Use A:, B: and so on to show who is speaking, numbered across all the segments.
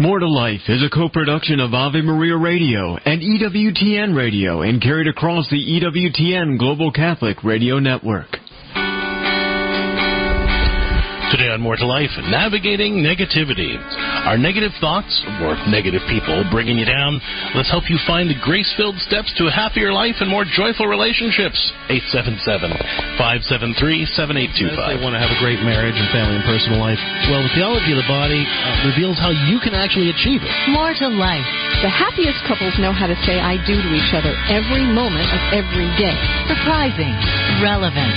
A: More to Life is a co-production of Ave Maria Radio and EWTN Radio and carried across the EWTN Global Catholic Radio Network.
B: Today on More to Life, navigating negativity. Our negative thoughts or negative people bringing you down. Let's help you find the grace-filled steps to a happier life and more joyful relationships. 877-573-7825.
C: They want to have a great marriage and family and personal life. Well, the theology of the body uh, reveals how you can actually achieve it.
D: More to life.
E: The happiest couples know how to say I do to each other every moment of every day.
D: Surprising, relevant,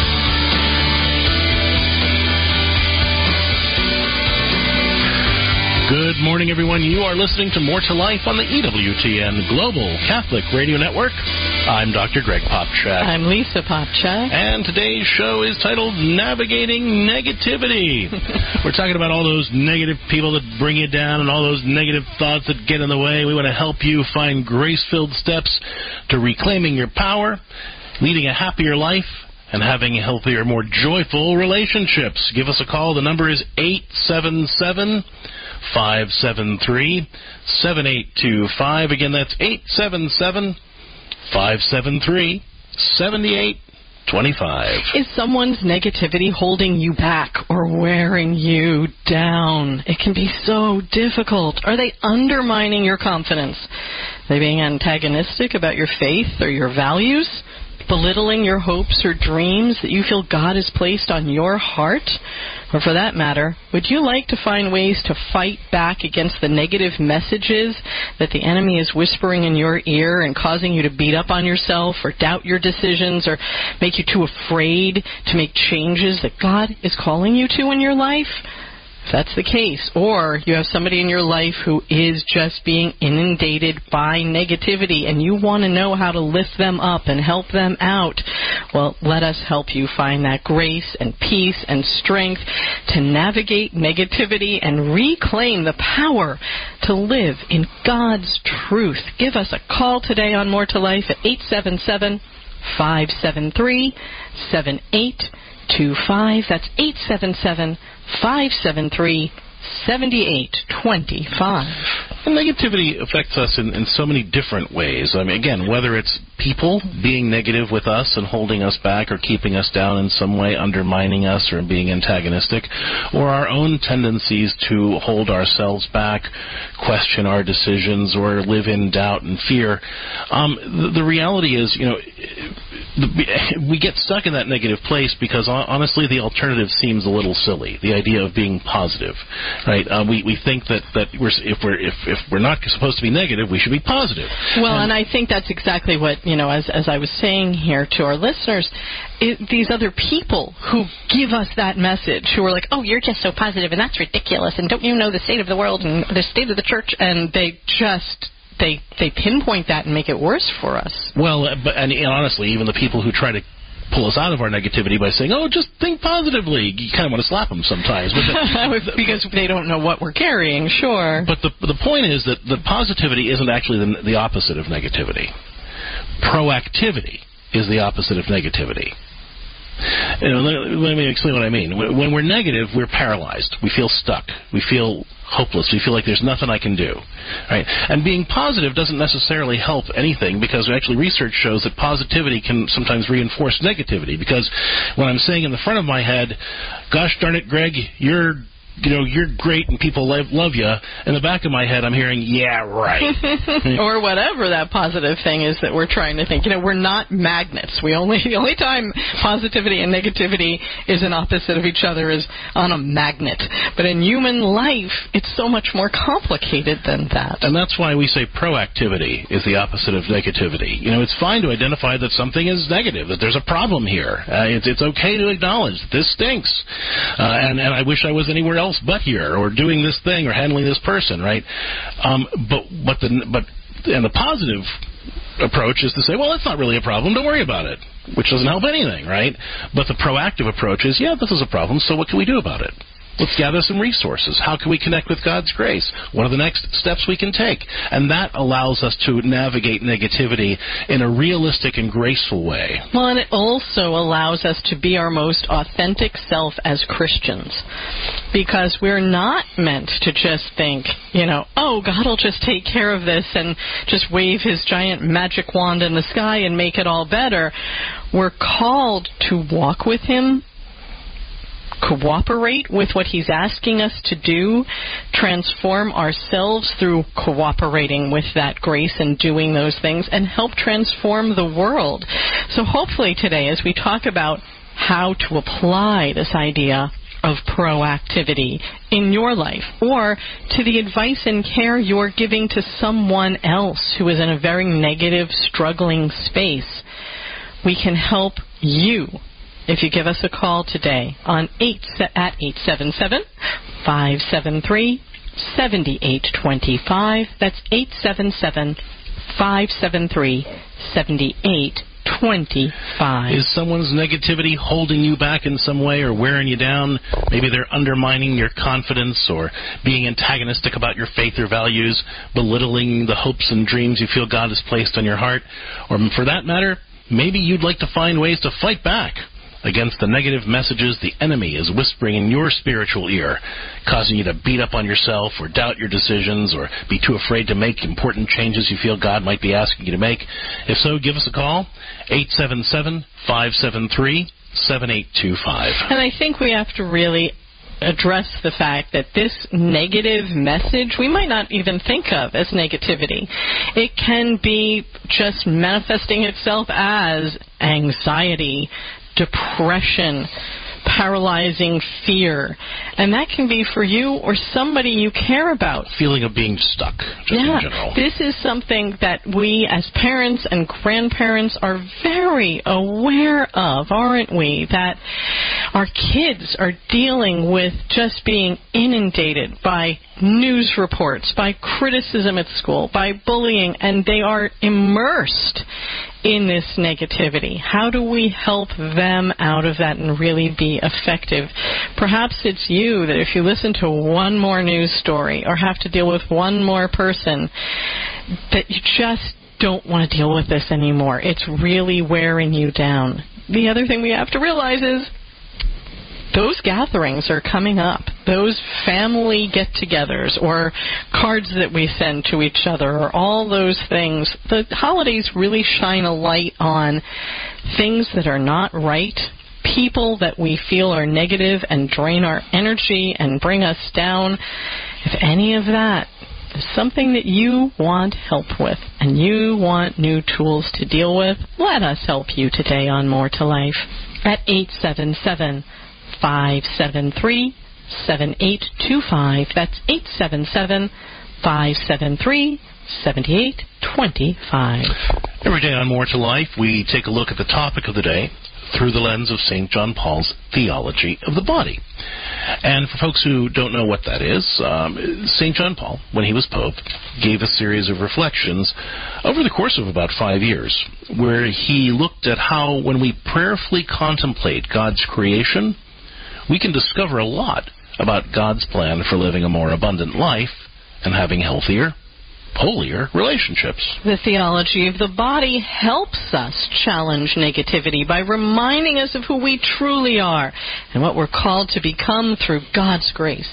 B: Good morning, everyone. You are listening to More to Life on the EWTN Global Catholic Radio Network. I'm Dr. Greg Popcak.
E: I'm Lisa Popcak.
B: And today's show is titled Navigating Negativity. We're talking about all those negative people that bring you down and all those negative thoughts that get in the way. We want to help you find grace filled steps to reclaiming your power, leading a happier life, and having healthier, more joyful relationships. Give us a call. The number is 877 573 7825. Again, that's 877 573 7825.
E: Is someone's negativity holding you back or wearing you down? It can be so difficult. Are they undermining your confidence? Are they being antagonistic about your faith or your values? belittling your hopes or dreams that you feel God has placed on your heart? Or for that matter, would you like to find ways to fight back against the negative messages that the enemy is whispering in your ear and causing you to beat up on yourself or doubt your decisions or make you too afraid to make changes that God is calling you to in your life? If that's the case, or you have somebody in your life who is just being inundated by negativity and you want to know how to lift them up and help them out, well, let us help you find that grace and peace and strength to navigate negativity and reclaim the power to live in God's truth. Give us a call today on More to Life at 877 573 7825. That's 877 573 7825.
B: And negativity affects us in, in so many different ways. I mean, again, whether it's people being negative with us and holding us back or keeping us down in some way, undermining us or being antagonistic, or our own tendencies to hold ourselves back, question our decisions, or live in doubt and fear. Um, the, the reality is, you know, we get stuck in that negative place because honestly, the alternative seems a little silly. The idea of being positive, right? Uh, we we think that that we're if we're if if we're not supposed to be negative, we should be positive.
E: Well, and, and I think that's exactly what you know. As as I was saying here to our listeners, it, these other people who give us that message, who are like, "Oh, you're just so positive, and that's ridiculous, and don't you know the state of the world and the state of the church?" And they just they they pinpoint that and make it worse for us.
B: Well, uh, but and, and honestly, even the people who try to pull us out of our negativity by saying, "Oh, just think positively." You kind of want to slap them sometimes, but
E: the, because they don't know what we're carrying. Sure.
B: But the the point is that the positivity isn't actually the, the opposite of negativity. Proactivity is the opposite of negativity. You know, let, let me explain what I mean. When we're negative, we're paralyzed. We feel stuck. We feel hopeless. We feel like there's nothing I can do. Right? And being positive doesn't necessarily help anything because actually research shows that positivity can sometimes reinforce negativity because when I'm saying in the front of my head, gosh darn it, Greg, you're you know, you're great and people love, love you. In the back of my head, I'm hearing, yeah, right.
E: or whatever that positive thing is that we're trying to think. You know, we're not magnets. We only the only time positivity and negativity is an opposite of each other is on a magnet. But in human life, it's so much more complicated than that.
B: And that's why we say proactivity is the opposite of negativity. You know, it's fine to identify that something is negative, that there's a problem here. Uh, it's, it's okay to acknowledge this stinks, uh, and and I wish I was anywhere else but here, or doing this thing, or handling this person, right? Um, but but the but and the positive approach is to say, well, it's not really a problem. Don't worry about it, which doesn't help anything, right? But the proactive approach is, yeah, this is a problem, so what can we do about it? Let's gather some resources. How can we connect with God's grace? What are the next steps we can take? And that allows us to navigate negativity in a realistic and graceful way.
E: Well, and it also allows us to be our most authentic self as Christians. Because we're not meant to just think, you know, oh, God will just take care of this and just wave his giant magic wand in the sky and make it all better. We're called to walk with him cooperate with what he's asking us to do, transform ourselves through cooperating with that grace and doing those things, and help transform the world. So hopefully today, as we talk about how to apply this idea of proactivity in your life or to the advice and care you're giving to someone else who is in a very negative, struggling space, we can help you if you give us a call today on 8 at 877 573 7825. That's 877 573 7825.
B: Is someone's negativity holding you back in some way or wearing you down? Maybe they're undermining your confidence or being antagonistic about your faith or values, belittling the hopes and dreams you feel God has placed on your heart. Or for that matter, maybe you'd like to find ways to fight back against the negative messages the enemy is whispering in your spiritual ear, causing you to beat up on yourself or doubt your decisions or be too afraid to make important changes you feel God might be asking you to make. If so, give us a call, 877 573 7825.
E: And I think we have to really address the fact that this negative message we might not even think of as negativity. It can be just manifesting itself as anxiety, depression, paralyzing fear. And that can be for you or somebody you care about.
B: Feeling of being stuck,
E: yeah, This is something that we as parents and grandparents are very aware of, aren't we? That our kids are dealing with just being inundated by news reports, by criticism at school, by bullying, and they are immersed in this negativity? How do we help them out of that and really be effective? Perhaps it's you that if you listen to one more news story or have to deal with one more person, that you just don't want to deal with this anymore. It's really wearing you down. The other thing we have to realize is those gatherings are coming up. Those family get togethers or cards that we send to each other or all those things. The holidays really shine a light on things that are not right, people that we feel are negative and drain our energy and bring us down. If any of that is something that you want help with and you want new tools to deal with, let us help you today on More to Life at 877- 573 7825. That's 877 573 7825.
B: Every day on More to Life, we take a look at the topic of the day through the lens of St. John Paul's theology of the body. And for folks who don't know what that is, um, St. John Paul, when he was Pope, gave a series of reflections over the course of about five years, where he looked at how, when we prayerfully contemplate God's creation, we can discover a lot about God's plan for living a more abundant life and having healthier, holier relationships.
E: The theology of the body helps us challenge negativity by reminding us of who we truly are and what we're called to become through God's grace.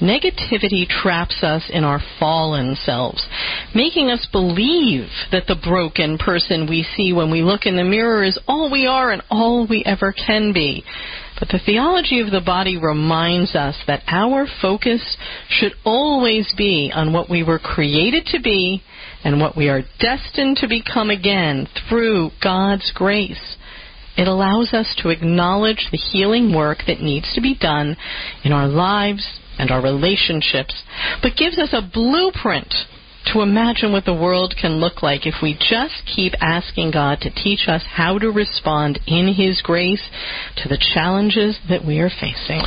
E: Negativity traps us in our fallen selves, making us believe that the broken person we see when we look in the mirror is all we are and all we ever can be. But the theology of the body reminds us that our focus should always be on what we were created to be and what we are destined to become again through God's grace. It allows us to acknowledge the healing work that needs to be done in our lives and our relationships, but gives us a blueprint to imagine what the world can look like if we just keep asking God to teach us how to respond in His grace to the challenges that we are facing.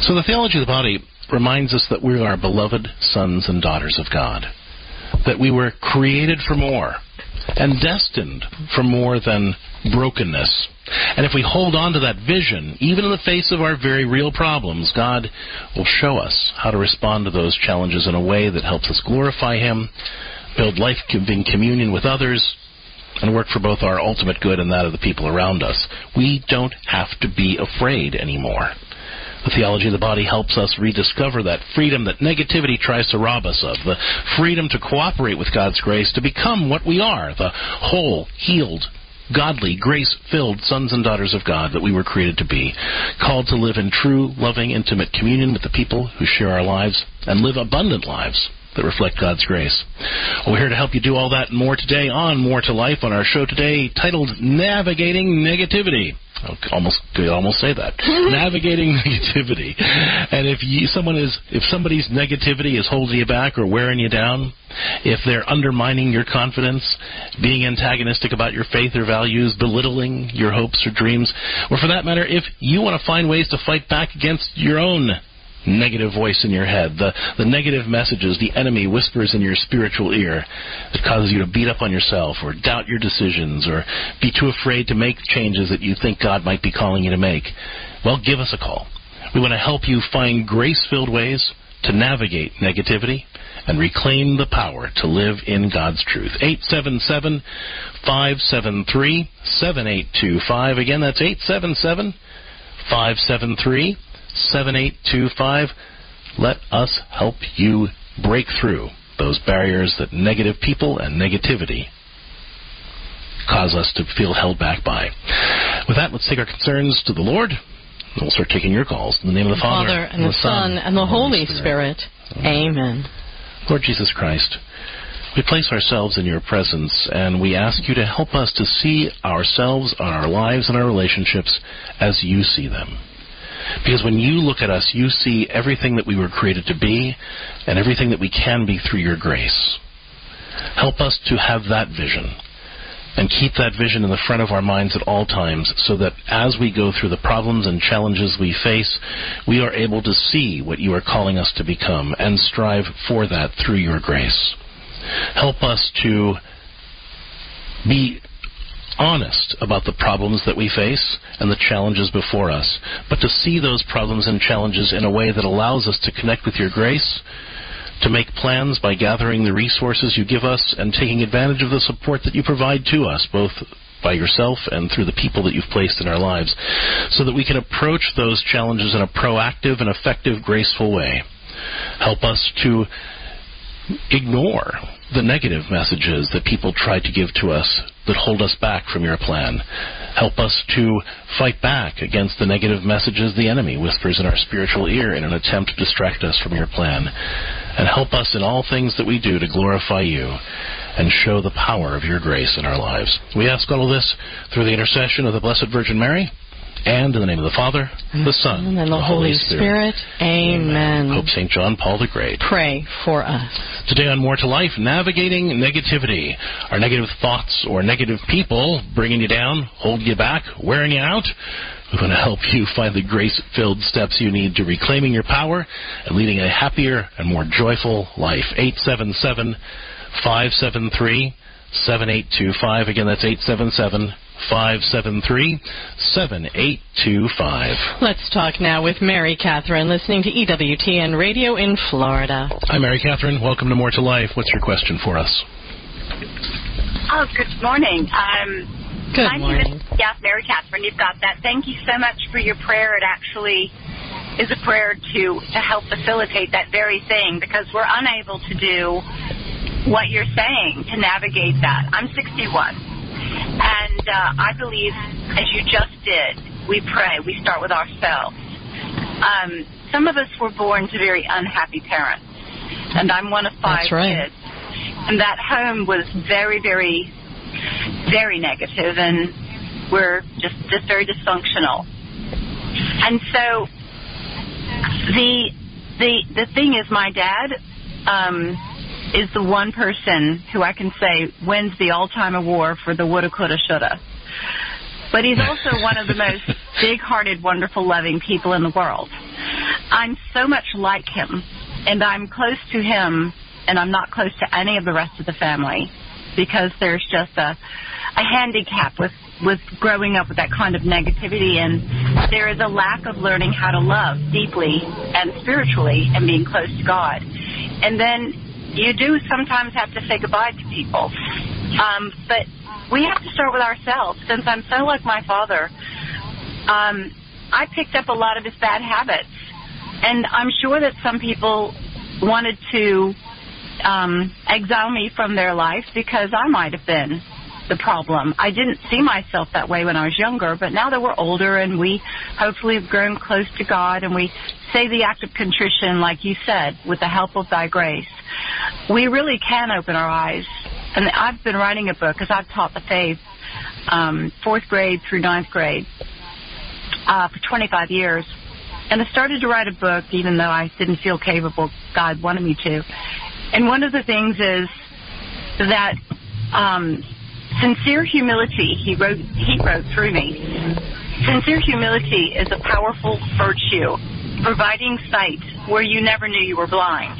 B: So, the theology of the body reminds us that we are beloved sons and daughters of God, that we were created for more, and destined for more than brokenness. And if we hold on to that vision, even in the face of our very real problems, God will show us how to respond to those challenges in a way that helps us glorify Him, build life giving communion with others, and work for both our ultimate good and that of the people around us. We don't have to be afraid anymore. The theology of the body helps us rediscover that freedom that negativity tries to rob us of, the freedom to cooperate with God's grace to become what we are, the whole, healed, godly, grace filled sons and daughters of God that we were created to be, called to live in true, loving, intimate communion with the people who share our lives and live abundant lives that reflect God's grace. Well, we're here to help you do all that and more today on More to Life on our show today titled Navigating Negativity. I almost could almost say that. Navigating negativity, and if you, someone is if somebody's negativity is holding you back or wearing you down, if they're undermining your confidence, being antagonistic about your faith or values, belittling your hopes or dreams, or for that matter, if you want to find ways to fight back against your own negative voice in your head, the, the negative messages the enemy whispers in your spiritual ear that causes you to beat up on yourself or doubt your decisions or be too afraid to make changes that you think God might be calling you to make, well, give us a call. We want to help you find grace filled ways to navigate negativity and reclaim the power to live in God's truth. 877 573 7825. Again, that's 877 573 7825. Let us help you break through those barriers that negative people and negativity cause us to feel held back by. With that, let's take our concerns to the Lord. And we'll start taking your calls. In the name of the Father,
E: Father and, the Son, and the Holy Spirit. Spirit. Amen.
B: Lord Jesus Christ, we place ourselves in your presence and we ask you to help us to see ourselves, our lives, and our relationships as you see them. Because when you look at us, you see everything that we were created to be and everything that we can be through your grace. Help us to have that vision and keep that vision in the front of our minds at all times so that as we go through the problems and challenges we face, we are able to see what you are calling us to become and strive for that through your grace. Help us to be honest about the problems that we face and the challenges before us, but to see those problems and challenges in a way that allows us to connect with your grace, to make plans by gathering the resources you give us and taking advantage of the support that you provide to us, both by yourself and through the people that you've placed in our lives, so that we can approach those challenges in a proactive and effective, graceful way. Help us to ignore the negative messages that people try to give to us that hold us back from your plan. Help us to fight back against the negative messages the enemy whispers in our spiritual ear in an attempt to distract us from your plan. And help us in all things that we do to glorify you and show the power of your grace in our lives. We ask all this through the intercession of the Blessed Virgin Mary. And in the name of the Father, the mm-hmm. Son,
E: and the, the Holy, Holy Spirit. Spirit. Amen.
B: Pope St. John Paul the Great.
E: Pray for us.
B: Today on More to Life, navigating negativity. Are negative thoughts or negative people bringing you down, holding you back, wearing you out? We want to help you find the grace filled steps you need to reclaiming your power and leading a happier and more joyful life. 877 573 7825. Again, that's 877 573 7825.
E: Let's talk now with Mary Catherine, listening to EWTN Radio in Florida.
B: Hi, Mary Catherine. Welcome to More to Life. What's your question for us?
F: Oh, good morning. Um,
E: good
F: my
E: morning.
F: Name is, yeah, Mary Catherine. You've got that. Thank you so much for your prayer. It actually is a prayer to, to help facilitate that very thing because we're unable to do what you're saying to navigate that. I'm 61. And uh, I believe, as you just did, we pray. We start with ourselves. Um, some of us were born to very unhappy parents, and I'm one of five
E: right.
F: kids. And that home was very, very, very negative, and we're just just very dysfunctional. And so the the the thing is, my dad um, is the one person who I can say wins the all-time award for the woulda, coulda, shoulda. But he's also one of the most big-hearted, wonderful, loving people in the world. I'm so much like him, and I'm close to him, and I'm not close to any of the rest of the family. because there's just a a handicap with with growing up with that kind of negativity and there is a lack of learning how to love deeply and spiritually and being close to God. And then you do sometimes have to say goodbye to people. Um, but we have to start with ourselves. Since I'm so like my father, um, I picked up a lot of his bad habits. And I'm sure that some people wanted to um, exile me from their life because I might have been the problem. I didn't see myself that way when I was younger, but now that we're older and we hopefully have grown close to God and we say the act of contrition, like you said, with the help of thy grace, we really can open our eyes. And I've been writing a book because I've taught the faith um, fourth grade through ninth grade uh, for 25 years. And I started to write a book even though I didn't feel capable. God wanted me to. And one of the things is that um, sincere humility, he wrote, he wrote through me, sincere humility is a powerful virtue, providing sight where you never knew you were blind.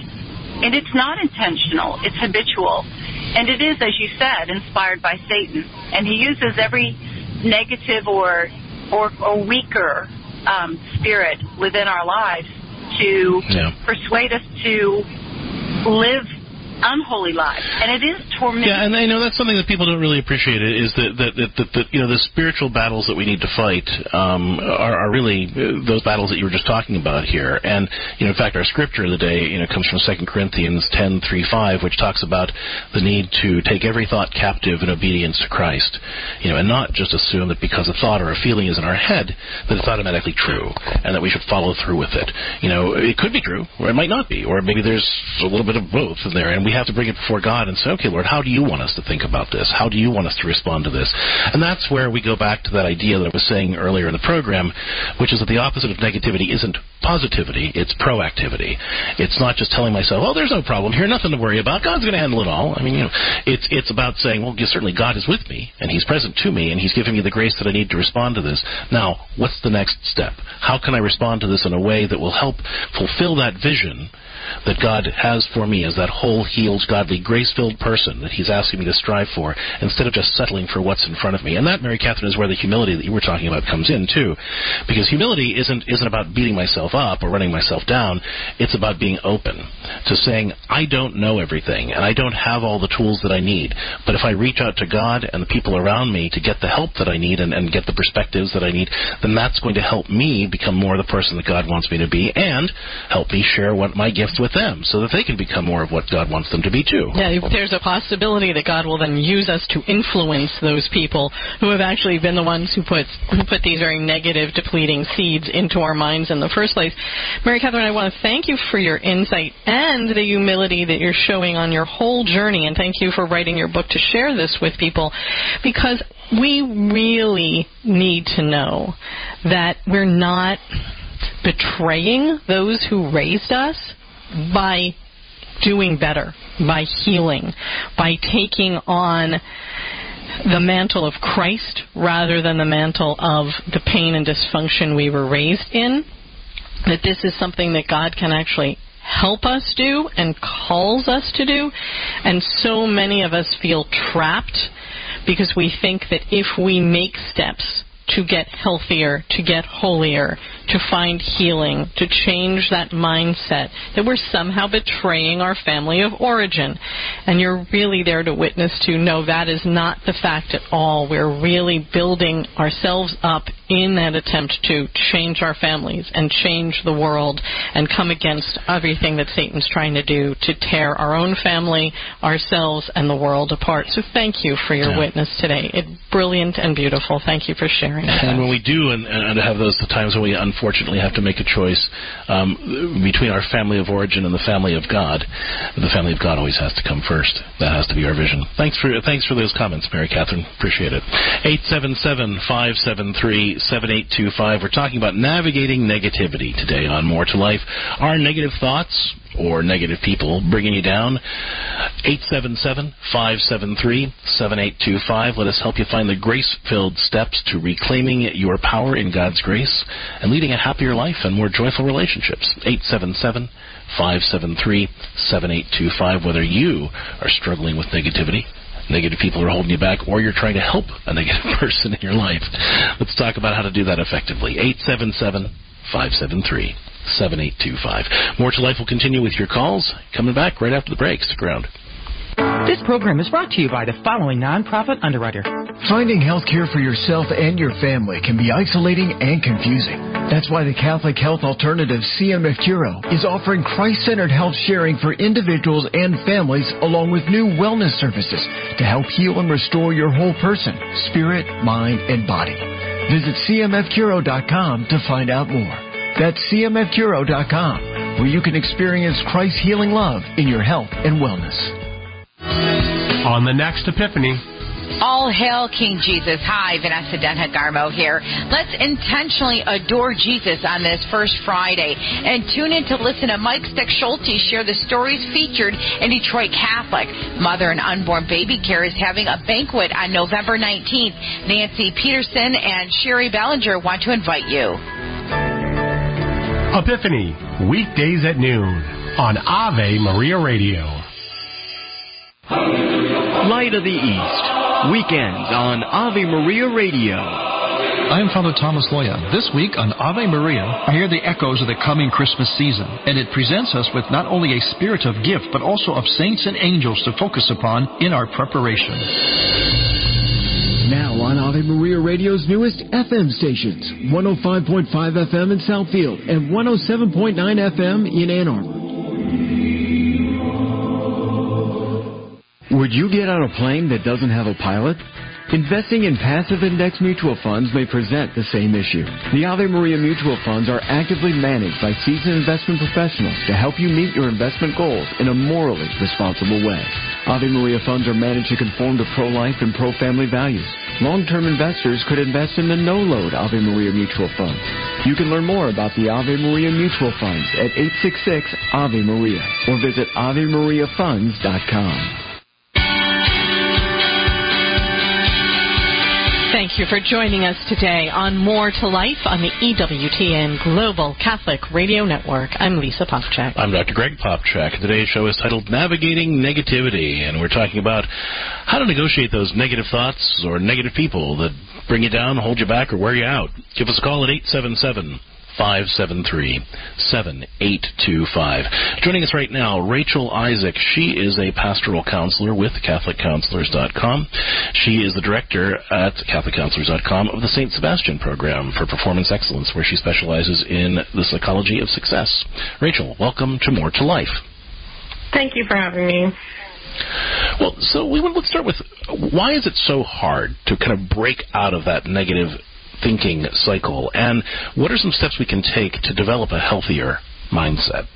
F: And it's not intentional, it's habitual. And it is, as you said, inspired by Satan. And he uses every negative or, or, or weaker um, spirit within our lives to
B: Yeah.
F: persuade us to live unholy lives. And it is tormenting.
B: Yeah, and I know that's something that people don't really appreciate. It is that that, that, that, that you know the spiritual battles that we need to fight um, are, are really uh, those battles that you were just talking about here. And you know, in fact, our scripture of the day you know comes from Second Corinthians ten three five, which talks about the need to take every thought captive in obedience to Christ. You know, and not just assume that because a thought or a feeling is in our head that it's automatically true and that we should follow through with it. You know, it could be true, or it might not be, or maybe there's a little bit of both in there, and we have to bring it before God and say, okay, Lord, how do you want us to think about this? How do you want us to respond to this? And that's where we go back to that idea that I was saying earlier in the program, which is that the opposite of negativity isn't positivity, it's proactivity. It's not just telling myself, oh, there's no problem here, nothing to worry about, God's going to handle it all. I mean, you know, it's, it's about saying, well, certainly God is with me, and He's present to me, and He's giving me the grace that I need to respond to this. Now, what's the next step? How can I respond to this in a way that will help fulfill that vision that God has for me as that whole, healed, godly, grace-filled person that He's asking me to strive for, instead of just settling for what's in front of me. And that, Mary Catherine, is where the humility that you were talking about comes in too, because humility isn't isn't about beating myself up or running myself down. It's about being open to saying I don't know everything and I don't have all the tools that I need, but if I reach out to God and the people around me to get the help that I need and, and get the perspectives that I need, then that's going to help me become more the person that God wants me to be and help me share what my gifts with them so that they can become more of what God wants them to be too.
E: Yeah, there's a possibility that God will then use us to influence those people who have actually been the ones who put who put these very negative, depleting seeds into our minds in the first place. Mary Catherine, I want to thank you for your insight and the humility that you're showing on your whole journey, and thank you for writing your book to share this with people, because we really need to know that we're not betraying those who raised us by doing better, by healing, by taking on the mantle of Christ rather than the mantle of the pain and dysfunction we were raised in. That this is something that God can actually help us do and calls us to do. And so many of us feel trapped because we think that if we make steps to get healthier, to get holier, to find healing, to change that mindset, that we're somehow betraying our family of origin. And you're really there to witness to no, that is not the fact at all. We're really building ourselves up in that attempt to change our families and change the world and come against everything that Satan's trying to do to tear our own family, ourselves, and the world apart. So thank you for your
B: Yeah.
E: witness today. It's brilliant and beautiful. Thank you for sharing
B: And when we do, and, and have those times when we unfortunately have to make a choice um, between our family of origin and the family of God, the family of God always has to come first. That has to be our vision. Thanks for thanks for those comments, Mary Catherine. Appreciate it. Eight seven seven five seven three seven eight two five. We're talking about navigating negativity today on More to Life. Are negative thoughts or negative people bringing you down? 877-573-7825. Let us help you find the grace-filled steps to reclaiming your power in God's grace and leading a happier life and more joyful relationships. 877-573-7825. Whether you are struggling with negativity negative people are holding you back, or you're trying to help a negative person in your life. Let's talk about how to do that effectively. 877 573 7825. More to Life will continue with your calls. Coming back right after the break. Stick around.
G: This program is brought to you by the following nonprofit underwriter.
H: Finding health care for yourself and your family can be isolating and confusing. That's why the Catholic Health Alternative CMF Curo is offering Christ-centered health sharing for individuals and families along with new wellness services to help heal and restore your whole person, spirit, mind, and body. Visit cmfcuro.com to find out more. That's cmfcuro.com, where you can experience Christ's healing love in your health and wellness.
I: On the next Epiphany.
J: All hail King Jesus. Hi, Vanessa Denha Garmo here. Let's intentionally adore Jesus on this first Friday and tune in to listen to Mike Stechschulte share the stories featured in Detroit Catholic. Mother and Unborn Baby Care is having a banquet on November 19th. Nancy Peterson and Sherry Ballinger want to invite you.
I: Epiphany, weekdays at noon on Ave Maria Radio.
A: Light of the East, weekends on Ave Maria Radio.
K: I am Father Thomas Loya. This week on Ave Maria, I hear the echoes of the coming Christmas season, and it presents us with not only a spirit of gift, but also of saints and angels to focus upon in our preparation.
H: Now on Ave Maria Radio's newest FM stations 105.5 FM in Southfield and 107.9 FM in Ann Arbor.
A: Would you get on a plane that doesn't have a pilot? Investing in passive index mutual funds may present the same issue. The Ave Maria mutual funds are actively managed by seasoned investment professionals to help you meet your investment goals in a morally responsible way. Ave Maria funds are managed to conform to pro-life and pro-family values. Long-term investors could invest in the no-load Ave Maria mutual Fund. You can learn more about the Ave Maria mutual funds at 866 Ave Maria or visit AveMariaFunds.com.
E: Thank you for joining us today on More to Life on the EWTN Global Catholic Radio Network. I'm Lisa Popcak.
B: I'm Dr. Greg Popcak. Today's show is titled Navigating Negativity, and we're talking about how to negotiate those negative thoughts or negative people that bring you down, hold you back, or wear you out. Give us a call at 877- 573 7825. Joining us right now, Rachel Isaac. She is a pastoral counselor with CatholicCounselors.com. She is the director at CatholicCounselors.com of the St. Sebastian Program for Performance Excellence, where she specializes in the psychology of success. Rachel, welcome to More to Life.
L: Thank you for having me.
B: Well, so we let's start with why is it so hard to kind of break out of that negative thinking cycle? And what are some steps we can take to develop a healthier mindset?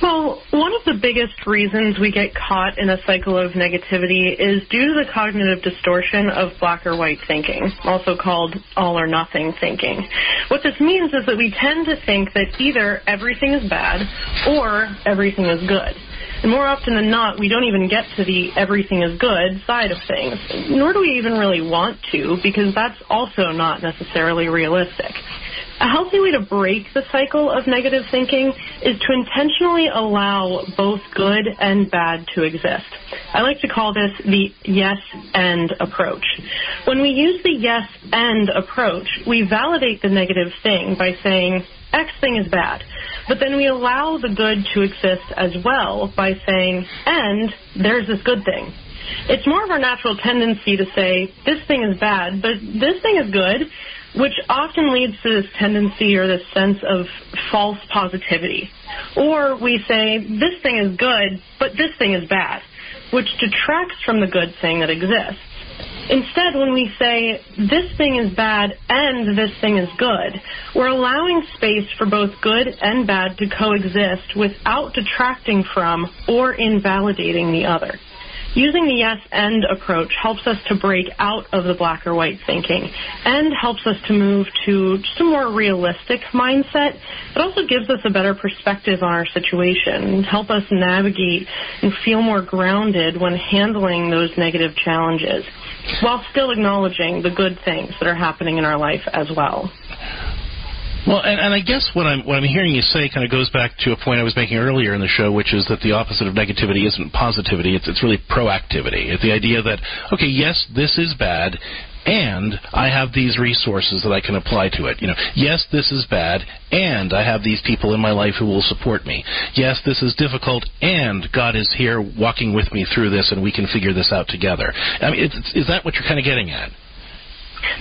L: Well, one of the biggest reasons we get caught in a cycle of negativity is due to the cognitive distortion of black or white thinking, also called all or nothing thinking. What this means is that we tend to think that either everything is bad or everything is good. And more often than not, we don't even get to the everything is good side of things, nor do we even really want to, because that's also not necessarily realistic. A healthy way to break the cycle of negative thinking is to intentionally allow both good and bad to exist. I like to call this the yes and approach. When we use the yes and approach, we validate the negative thing by saying, X thing is bad. But then we allow the good to exist as well by saying, and there's this good thing. It's more of our natural tendency to say, this thing is bad, but this thing is good, which often leads to this tendency or this sense of false positivity. Or we say, this thing is good, but this thing is bad, which detracts from the good thing that exists. Instead, when we say this thing is bad and this thing is good, we're allowing space for both good and bad to coexist without detracting from or invalidating the other. Using the yes and approach helps us to break out of the black or white thinking and helps us to move to just a more realistic mindset. It also gives us a better perspective on our situation help us navigate and feel more grounded when handling those negative challenges while still acknowledging the good things that are happening in our life as well.
B: Well, and, and I guess what I'm what I'm hearing you say kind of goes back to a point I was making earlier in the show, which is that the opposite of negativity isn't positivity; it's it's really proactivity. It's the idea that okay, yes, this is bad, and I have these resources that I can apply to it. You know, yes, this is bad, and I have these people in my life who will support me. Yes, this is difficult, and God is here walking with me through this, and we can figure this out together. I mean, is that what you're kind of getting at?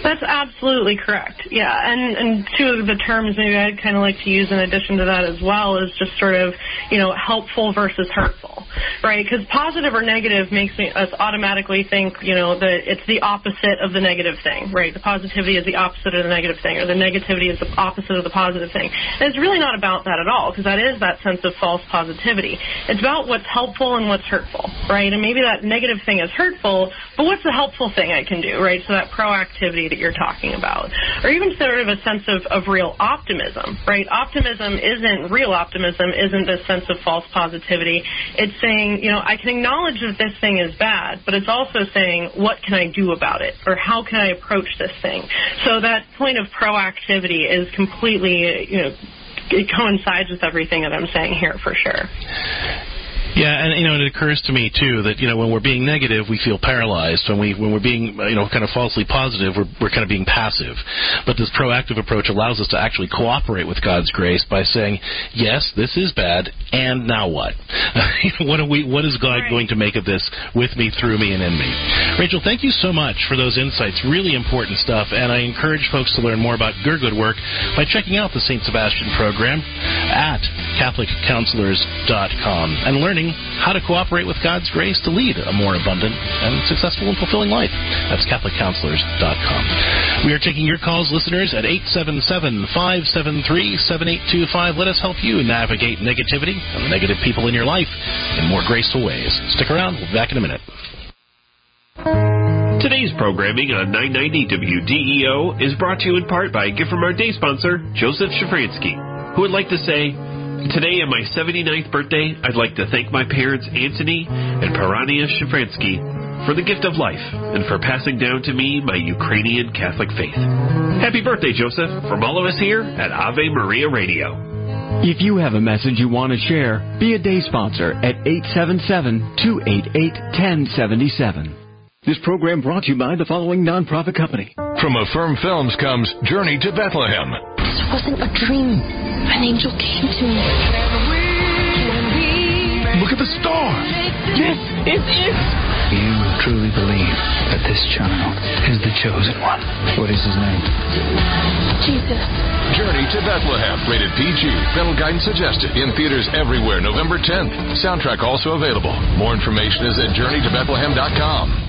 L: That's absolutely correct. Yeah, and and two of the terms maybe I'd kind of like to use in addition to that as well is just sort of you know helpful versus hurtful, right? Because positive or negative makes me us automatically think you know that it's the opposite of the negative thing, right? The positivity is the opposite of the negative thing, or the negativity is the opposite of the positive thing. And it's really not about that at all, because that is that sense of false positivity. It's about what's helpful and what's hurtful, right? And maybe that negative thing is hurtful, but what's the helpful thing I can do, right? So that proactivity that you're talking about, or even sort of a sense of, of real optimism, right? Optimism isn't real optimism, isn't this sense of false positivity. It's saying, you know, I can acknowledge that this thing is bad, but it's also saying, what can I do about it, or how can I approach this thing? So that point of proactivity is completely, you know, it coincides with everything that I'm saying here for sure.
B: Yeah, and you know, it occurs to me too that you know when we're being negative, we feel paralyzed. When we when we're being uh, you know kind of falsely positive, we're we're kind of being passive. But this proactive approach allows us to actually cooperate with God's grace by saying, "Yes, this is bad, and now what? what are we? What is God right. going to make of this with me, through me, and in me?" Rachel, thank you so much for those insights. Really important stuff, and I encourage folks to learn more about your good work by checking out the Saint Sebastian program at CatholicCounselors.com and learning how to cooperate with God's grace to lead a more abundant and successful and fulfilling life. That's CatholicCounselors.com. We are taking your calls, listeners, at 877-573-7825. Let us help you navigate negativity and the negative people in your life in more graceful ways. Stick around. We'll be back in a minute.
M: Today's programming on 990 WDEO is brought to you in part by a gift from our day sponsor, Joseph Shafransky, who would like to say, Today, on my 79th birthday, I'd like to thank my parents, Anthony and Parania Shafransky, for the gift of life and for passing down to me my Ukrainian Catholic faith. Happy birthday, Joseph, from all of us here at Ave Maria Radio.
A: If you have a message you want to share, be a day sponsor at 877-288-1077. This program brought to you by the following nonprofit company.
N: From Affirm Films comes Journey to Bethlehem.
O: This wasn't a dream. An angel came to me.
P: Look at the star.
O: Yes, it is.
Q: You truly believe that this child is the chosen one. What is his name?
O: Jesus.
N: Journey to Bethlehem, rated PG. Parental guidance suggested. In theaters everywhere, November 10th. Soundtrack also available. More information is at journeytobethlehem.com.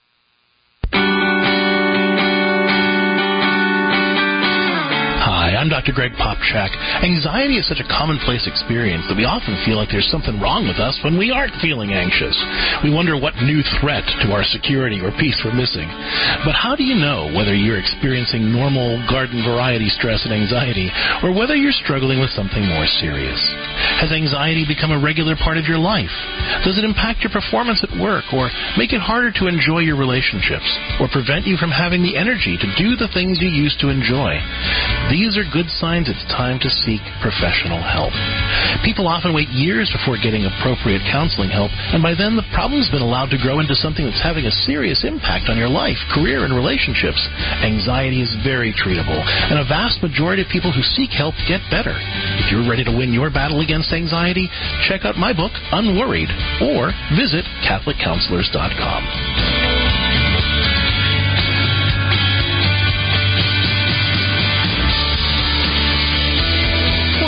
B: I'm Dr. Greg Popcak. Anxiety is such a commonplace experience that we often feel like there's something wrong with us when we aren't feeling anxious. We wonder what new threat to our security or peace we're missing. But how do you know whether you're experiencing normal garden variety stress and anxiety or whether you're struggling with something more serious? Has anxiety become a regular part of your life? Does it impact your performance at work or make it harder to enjoy your relationships or prevent you from having the energy to do the things you used to enjoy? These are good signs, it's time to seek professional help. People often wait years before getting appropriate counseling help, and by then the problem's been allowed to grow into something that's having a serious impact on your life, career, and relationships. Anxiety is very treatable, and a vast majority of people who seek help get better. If you're ready to win your battle against anxiety, check out my book, Unworried, or visit CatholicCounselors.com.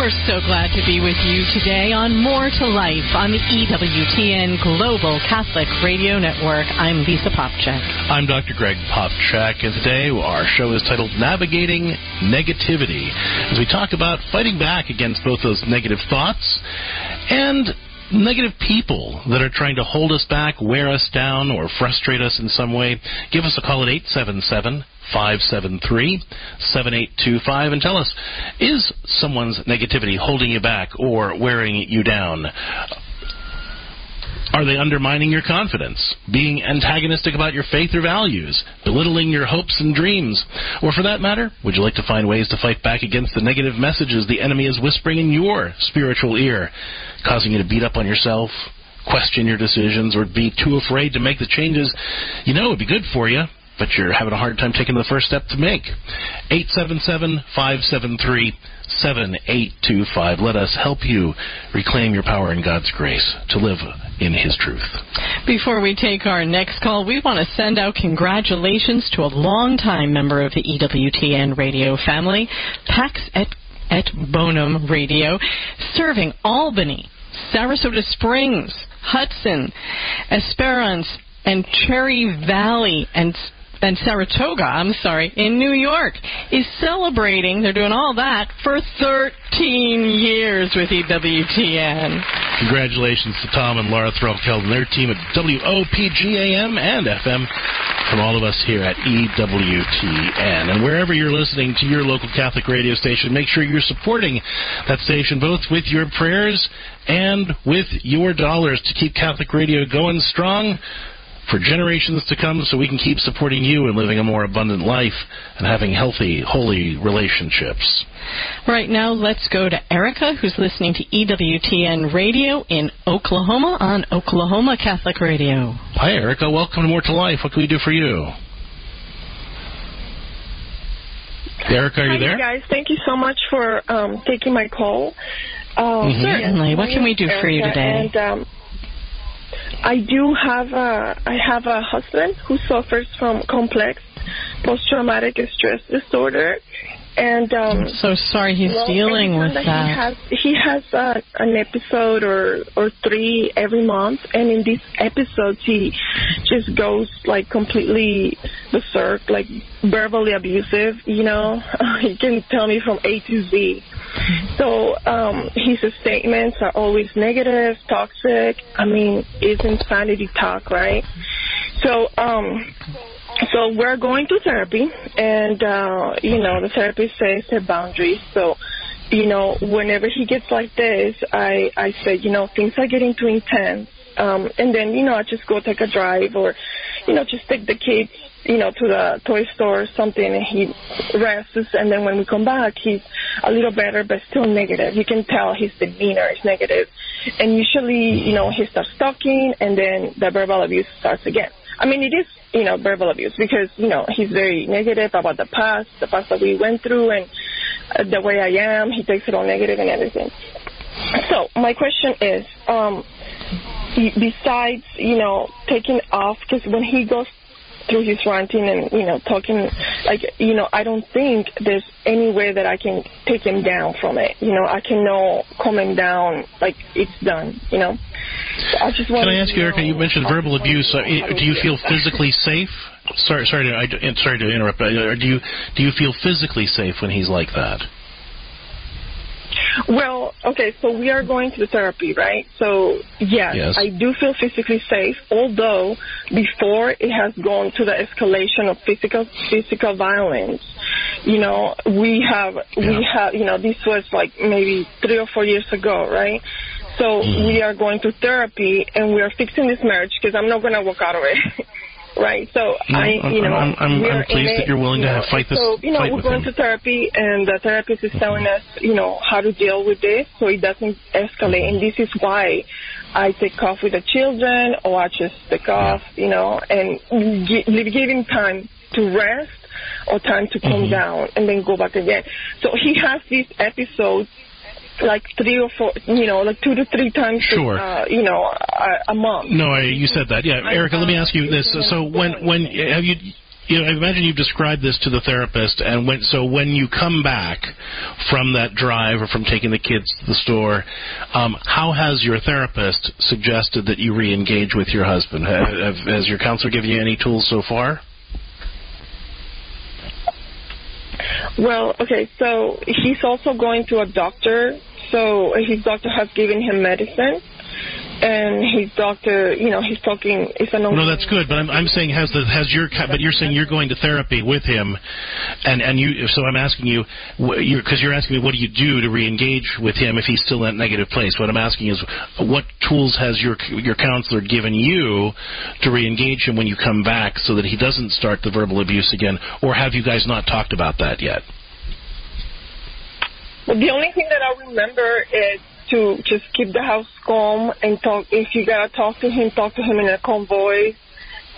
E: We're so glad to be with you today on More to Life on the EWTN Global Catholic Radio Network. I'm Lisa Popcak.
B: I'm Dr. Greg Popcak, and today our show is titled Navigating Negativity as we talk about fighting back against both those negative thoughts and negative people that are trying to hold us back, wear us down, or frustrate us in some way. Give us a call at 877 573 7825 and tell us is someone's negativity holding you back or wearing you down? Are they undermining your confidence, being antagonistic about your faith or values, belittling your hopes and dreams? Or for that matter, would you like to find ways to fight back against the negative messages the enemy is whispering in your spiritual ear, causing you to beat up on yourself, question your decisions, or be too afraid to make the changes you know would be good for you? But you're having a hard time taking the first step to make. 877-573-7825. Let us help you reclaim your power in God's grace to live in His truth.
E: Before we take our next call, we want to send out congratulations to a longtime member of the EWTN radio family, Pax et, et Bonum Radio, serving Albany, Sarasota Springs, Hudson, Esperance, and Cherry Valley, and and Saratoga, I'm sorry, in New York, is celebrating, they're doing all that for 13 years with EWTN.
B: Congratulations to Tom and Laura Threlkeld and their team at WOPG AM and FM from all of us here at EWTN. And wherever you're listening to your local Catholic radio station, make sure you're supporting that station both with your prayers and with your dollars to keep Catholic radio going strong for generations to come so we can keep supporting you and living a more abundant life and having healthy, holy relationships.
E: Right now, let's go to Erica, who's listening to EWTN Radio in Oklahoma on Oklahoma Catholic Radio.
B: Hi, Erica. Welcome to More to Life. What can we do for you? Erica, are you
P: Hi,
B: there?
P: guys. Thank you so much for um, taking my call. Um,
E: Mhm. Certainly. What can we do for you today?
P: And um, I do have a I have a husband who suffers from complex post-traumatic stress disorder, and um,
E: I'm so sorry he's
P: well,
E: dealing with that.
P: He has he has uh, an episode or or three every month, and in these episodes he just goes like completely berserk, like verbally abusive. You know, he can tell me from A to Z. So um, his statements are always negative, toxic. I mean, it's insanity talk, right? So um, so we're going to therapy, and uh, you know the therapist says set boundaries. So you know whenever he gets like this, I I say you know things are getting too intense, um, and then you know I just go take a drive or you know just take the kids you know to the toy store or something, and he rests, and then when we come back, he's a little better, but still negative. You can tell his demeanor is negative, and usually you know he starts talking, and then the verbal abuse starts again. I mean, it is, you know, verbal abuse because, you know, he's very negative about the past, the past that we went through and uh, the way I am. He takes it all negative and everything. So my question is, um, be- besides, you know, taking off, because when he goes through his ranting and, you know, talking, like, you know, I don't think there's any way that I can take him down from it. You know, I can know calm him down, like, it's done, you know. So I just
B: want
P: Can
B: I ask you, Erica? You mentioned verbal abuse. Uh, do you feel physically safe? Sorry, sorry to, I, sorry to interrupt. uh, Do you do you feel physically safe when he's like that?
P: Well, okay, so we are going to therapy, right? So, yes,
B: Yes.
P: I do feel physically safe, although before it has gone to the escalation of physical physical violence. You know, we have we have you know, this was like maybe 3 or 4 years ago, right? So, mm-hmm. we are going to therapy and we are fixing this marriage because I'm not going to walk out of it. right? So
B: No,
P: I,
B: I'm-
P: you know,
B: I'm- I'm- I'm pleased that you're willing to have- fight this-
P: So you know, we're going
B: him.
P: to therapy, and the therapist is telling us, you know, how to deal with this so it doesn't escalate. And this is why I take off with the children, or I just take off, you know, and gi- giving time to rest or time to
B: Mm-hmm.
P: calm down and then go back again. So he has these episodes like three or four, you know, like two to three times,
B: Sure.
P: uh, you know, a, a month.
B: No, I, you said that. Yeah, Erica. Let me ask you this. So when when have you? You know, I imagine you've described this to the therapist, and when so when you come back from that drive or from taking the kids to the store, um, how has your therapist suggested that you re-engage with your husband? Have, have, has your counselor given you any tools so far?
P: Well, okay, so he's also going to a doctor. So his doctor has given him medicine, and his doctor, you know, he's talking. It's an
B: No, that's good, but I'm, I'm saying has the has your but you're saying you're going to therapy with him, and and you so I'm asking you because you're, you're asking me what do you do to re-engage with him if he's still in that negative place. What I'm asking is what tools has your your counselor given you to re-engage him when you come back so that he doesn't start the verbal abuse again, or have you guys not talked about that yet?
P: Well, the only thing that I remember is to just keep the house calm and talk. If you gotta talk to him, talk to him in a calm voice,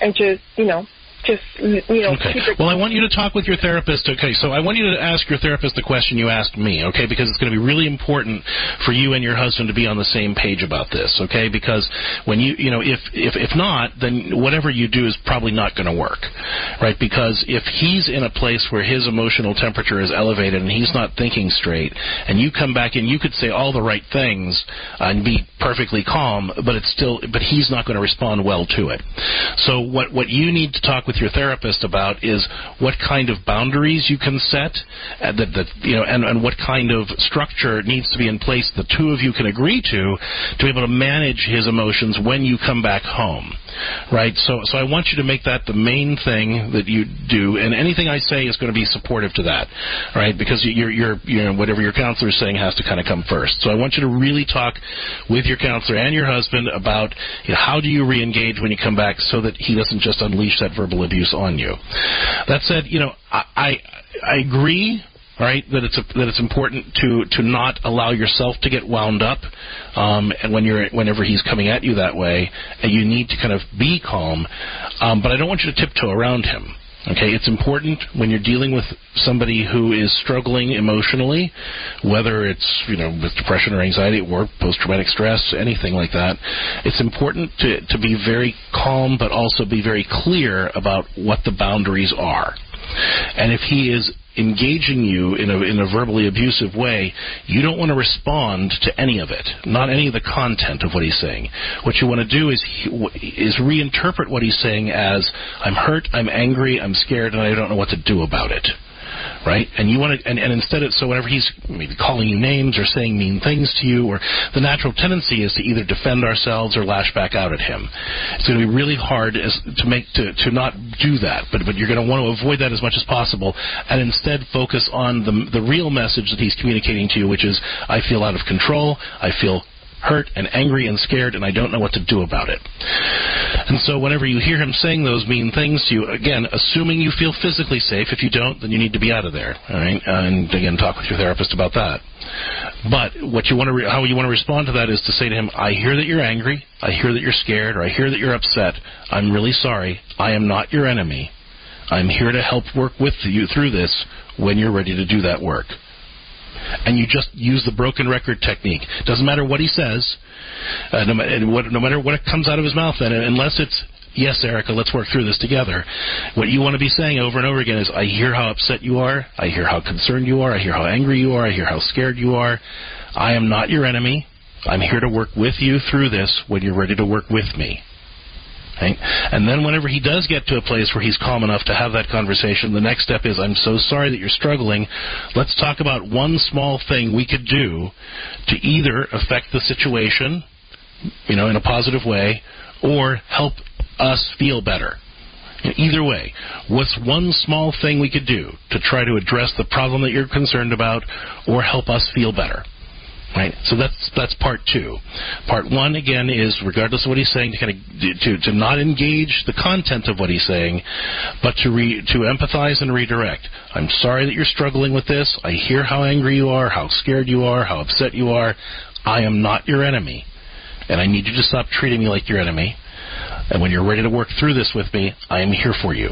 P: and just you know, just you know,
B: Okay. Well, I want you to talk with your therapist. Okay, so I want you to ask your therapist the question you asked me. Okay, because it's going to be really important for you and your husband to be on the same page about this. Okay, because when you you know if if if not, then whatever you do is probably not going to work, right? Because if he's in a place where his emotional temperature is elevated and he's not thinking straight, and you come back and you could say all the right things and be perfectly calm, but it's still but he's not going to respond well to it. So what what you need to talk with your therapist about is what kind of boundaries you can set, uh, that that you know, and and what kind of structure needs to be in place the two of you can agree to to be able to manage his emotions when you come back home. Right, so so I want you to make that the main thing that you do, and anything I say is going to be supportive to that, right? Because you're you're you whatever your counselor is saying has to kind of come first. So I want you to really talk with your counselor and your husband about you know, how do you re-engage when you come back, so that he doesn't just unleash that verbal abuse on you. That said, you know I I, I agree right? That it's a, that it's important to to not allow yourself to get wound up, um, and when you're whenever he's coming at you that way, and you need to kind of be calm. Um, but I don't want you to tiptoe around him. Okay, it's important when you're dealing with somebody who is struggling emotionally, whether it's you know with depression or anxiety or post-traumatic stress, anything like that. It's important to to be very calm, but also be very clear about what the boundaries are. And if he is engaging you in a in a verbally abusive way, you don't want to respond to any of it, not any of the content of what he's saying. What you want to do is is reinterpret what he's saying as I'm hurt, I'm angry, I'm scared, and I don't know what to do about it. Right, and you want to, and, and instead of so whenever he's maybe calling you names or saying mean things to you, or the natural tendency is to either defend ourselves or lash back out at him. It's going to be really hard as, to make to to not do that, but but you're going to want to avoid that as much as possible, and instead focus on the the real message that he's communicating to you, which is I feel out of control, I feel hurt and angry and scared, and I don't know what to do about it. And so, whenever you hear him saying those mean things to you, again, assuming you feel physically safe, if you don't, then you need to be out of there. All right, and again, talk with your therapist about that. But what you want to, re- how you want to respond to that is to say to him, "I hear that you're angry. I hear that you're scared, or I hear that you're upset. I'm really sorry. I am not your enemy. I'm here to help work with you through this when you're ready to do that work." And you just use the broken record technique. Doesn't matter what he says, uh, no, what, no matter what comes out of his mouth, then unless it's yes, Erica, let's work through this together. What you want to be saying over and over again is, I hear how upset you are, I hear how concerned you are, I hear how angry you are, I hear how scared you are. I am not your enemy. I'm here to work with you through this when you're ready to work with me. Right? And then whenever he does get to a place where he's calm enough to have that conversation, the next step is, I'm so sorry that you're struggling. Let's talk about one small thing we could do to either affect the situation, you know, in a positive way, or help us feel better. Either way, what's one small thing we could do to try to address the problem that you're concerned about or help us feel better? Right. So that's that's part two. Part one again is regardless of what he's saying to kind of to to not engage the content of what he's saying, but to re, to empathize and redirect. I'm sorry that you're struggling with this. I hear how angry you are, how scared you are, how upset you are. I am not your enemy, and I need you to stop treating me like your enemy. And when you're ready to work through this with me, I am here for you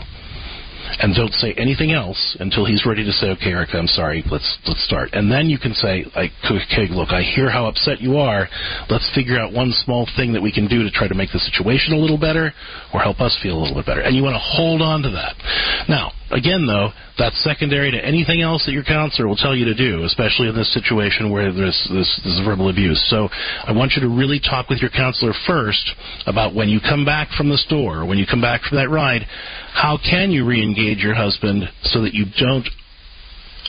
B: and don't say anything else until he's ready to say, "Okay, Erica, I'm sorry. Let's let's start." And then you can say, "Like, okay, look, I hear how upset you are. Let's figure out one small thing that we can do to try to make the situation a little better, or help us feel a little bit better." And you want to hold on to that. Now, again, though, that's secondary to anything else that your counselor will tell you to do, especially in this situation where there's this, this verbal abuse. So, I want you to really talk with your counselor first about when you come back from the store, when you come back from that ride how can you re-engage your husband so that you don't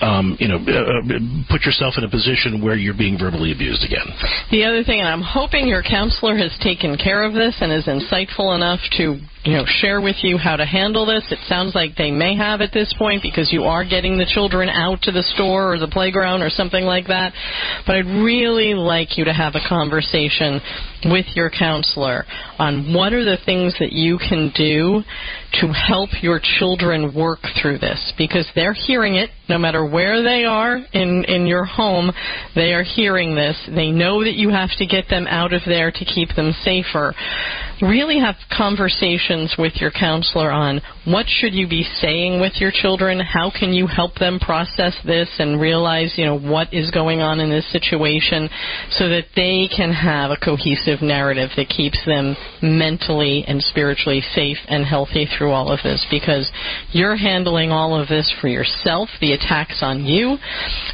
B: um, you know, uh, put yourself in a position where you're being verbally abused again.
E: The other thing, and I'm hoping your counselor has taken care of this and is insightful enough to, you know, share with you how to handle this. It sounds like they may have at this point because you are getting the children out to the store or the playground or something like that. But I'd really like you to have a conversation with your counselor on what are the things that you can do to help your children work through this because they're hearing it no matter where they are in in your home they are hearing this they know that you have to get them out of there to keep them safer really have conversations with your counselor on what should you be saying with your children? How can you help them process this and realize you know what is going on in this situation so that they can have a cohesive narrative that keeps them mentally and spiritually safe and healthy through all of this? Because you're handling all of this for yourself the attacks on you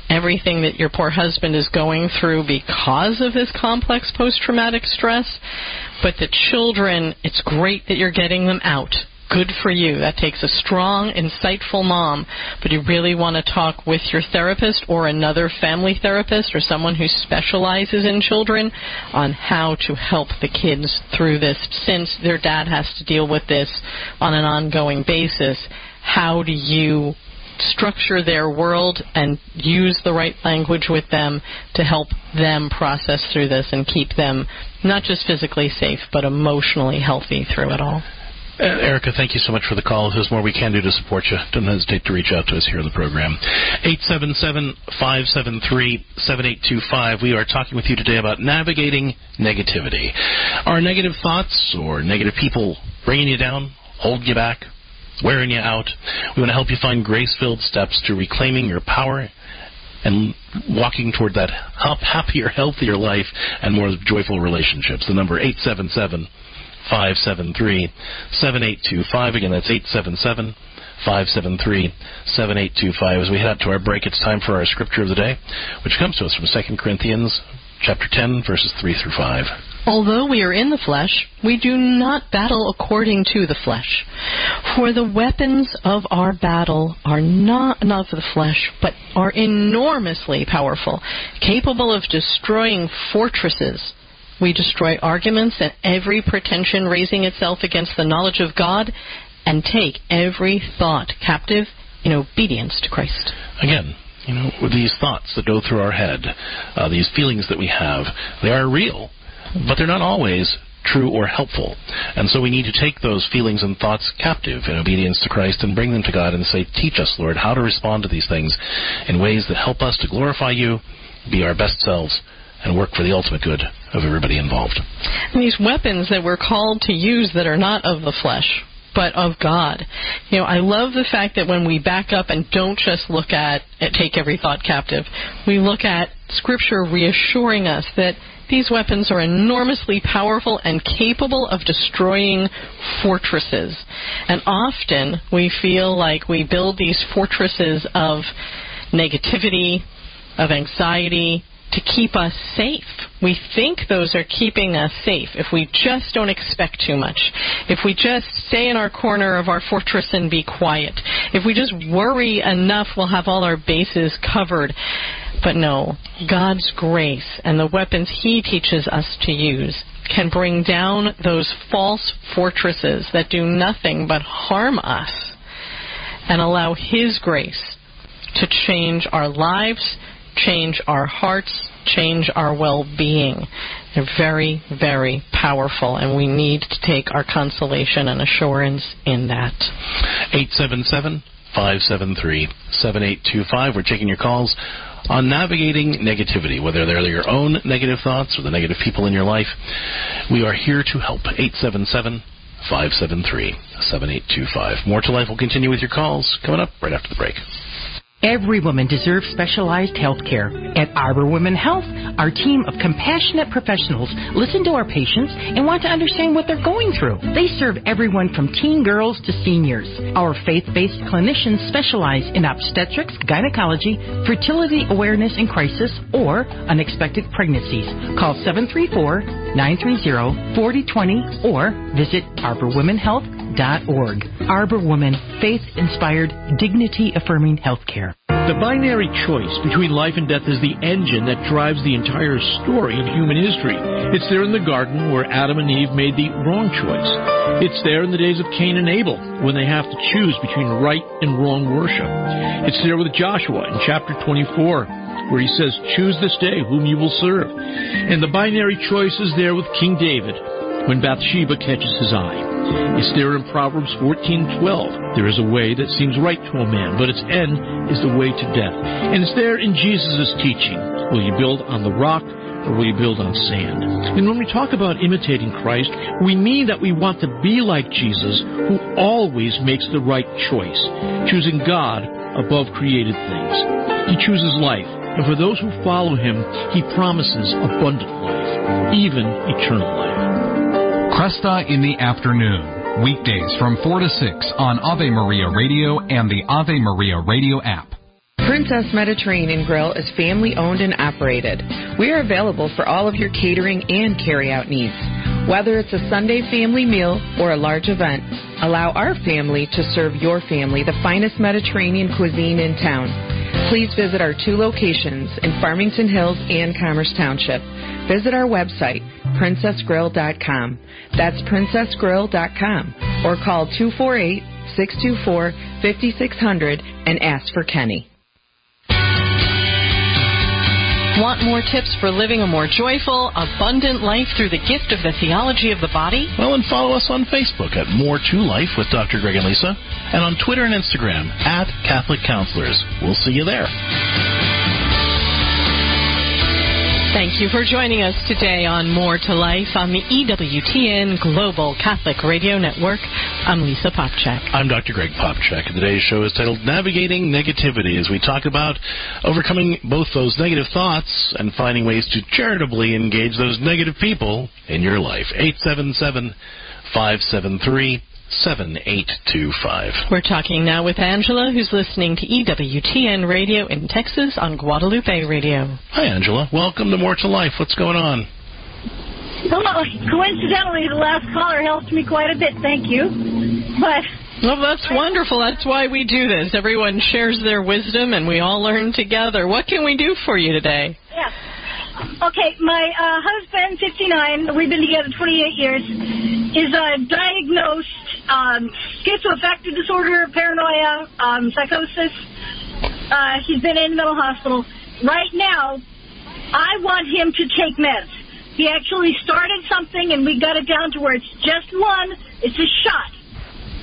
E: everything that your poor husband is going through because of this complex post traumatic stress but the children, it's great that you're getting them out. Good for you. That takes a strong, insightful mom. But you really want to talk with your therapist or another family therapist or someone who specializes in children on how to help the kids through this since their dad has to deal with this on an ongoing basis. How do you structure their world and use the right language with them to help them process through this and keep them not just physically safe, but emotionally healthy through it all.
B: Uh, Erica, thank you so much for the call. If there's more we can do to support you, don't hesitate to reach out to us here on the program. 877-573-7825. We are talking with you today about navigating negativity. Are negative thoughts or negative people bringing you down, holding you back, wearing you out. We want to help you find grace filled steps to reclaiming your power and walking toward that happier, healthier life and more joyful relationships. The number 877 573 7825. Again, that's 877 573 7825. As we head out to our break, it's time for our scripture of the day, which comes to us from 2 Corinthians chapter 10, verses 3 through 5.
E: Although we are in the flesh, we do not battle according to the flesh. For the weapons of our battle are not of the flesh, but are enormously powerful, capable of destroying fortresses. We destroy arguments and every pretension raising itself against the knowledge of God, and take every thought captive in obedience to Christ.
B: Again, you know, these thoughts that go through our head, uh, these feelings that we have, they are real but they're not always true or helpful. And so we need to take those feelings and thoughts captive in obedience to Christ and bring them to God and say, Teach us, Lord, how to respond to these things in ways that help us to glorify you, be our best selves, and work for the ultimate good of everybody involved.
E: And these weapons that we're called to use that are not of the flesh, but of God. You know, I love the fact that when we back up and don't just look at, at take every thought captive, we look at Scripture reassuring us that these weapons are enormously powerful and capable of destroying fortresses. And often we feel like we build these fortresses of negativity, of anxiety, to keep us safe. We think those are keeping us safe if we just don't expect too much. If we just stay in our corner of our fortress and be quiet. If we just worry enough, we'll have all our bases covered. But no, God's grace and the weapons He teaches us to use can bring down those false fortresses that do nothing but harm us and allow His grace to change our lives, change our hearts, change our well being. They're very, very powerful, and we need to take our consolation and assurance in that.
B: 877 573 7825. We're taking your calls on navigating negativity, whether they're your own negative thoughts or the negative people in your life. We are here to help. 877 573 7825. More to Life will continue with your calls coming up right after the break.
G: Every woman deserves specialized health care. At Arbor Women Health, our team of compassionate professionals listen to our patients and want to understand what they're going through. They serve everyone from teen girls to seniors. Our faith-based clinicians specialize in obstetrics, gynecology, fertility awareness and crisis, or unexpected pregnancies. Call 734-930-4020 or visit arborwomenhealth.org. Arbor Women, faith-inspired, dignity-affirming healthcare.
R: The binary choice between life and death is the engine that drives the entire story of human history. It's there in the garden where Adam and Eve made the wrong choice. It's there in the days of Cain and Abel when they have to choose between right and wrong worship. It's there with Joshua in chapter 24 where he says, Choose this day whom you will serve. And the binary choice is there with King David when Bathsheba catches his eye. It's there in Proverbs 14:12. There is a way that seems right to a man, but its end is the way to death. And it's there in Jesus' teaching. Will you build on the rock or will you build on sand? And when we talk about imitating Christ, we mean that we want to be like Jesus, who always makes the right choice, choosing God above created things. He chooses life, and for those who follow him, he promises abundant life, even eternal life.
S: Kresta in the afternoon, weekdays from 4 to 6 on Ave Maria Radio and the Ave Maria Radio app.
T: Princess Mediterranean Grill is family owned and operated. We are available for all of your catering and carry-out needs. Whether it's a Sunday family meal or a large event, allow our family to serve your family the finest Mediterranean cuisine in town. Please visit our two locations in Farmington Hills and Commerce Township. Visit our website, princessgrill.com. That's princessgrill.com. Or call 248 624 5600 and ask for Kenny.
E: Want more tips for living a more joyful, abundant life through the gift of the theology of the body?
B: Well, and follow us on Facebook at More to Life with Dr. Greg and Lisa, and on Twitter and Instagram at Catholic Counselors. We'll see you there.
E: Thank you for joining us today on More to Life on the EWTN Global Catholic Radio Network. I'm Lisa Popcak.
B: I'm Dr. Greg Popcak, and today's show is titled Navigating Negativity as we talk about overcoming both those negative thoughts and finding ways to charitably engage those negative people in your life. 877 573 7825.
E: We're talking now with Angela, who's listening to EWTN Radio in Texas on Guadalupe Radio.
B: Hi, Angela. Welcome to More to Life. What's going on?
U: Hello. Coincidentally, the last caller helped me quite a bit. Thank you. But
E: well, that's wonderful. That's why we do this. Everyone shares their wisdom, and we all learn together. What can we do for you today?
U: Yeah. Okay, my uh, husband, 59, we've been together 28 years, is uh, diagnosed um, schizoaffective disorder, paranoia, um, psychosis. Uh, he's been in the mental hospital. Right now, I want him to take meds. He actually started something, and we got it down to where it's just one. It's a shot.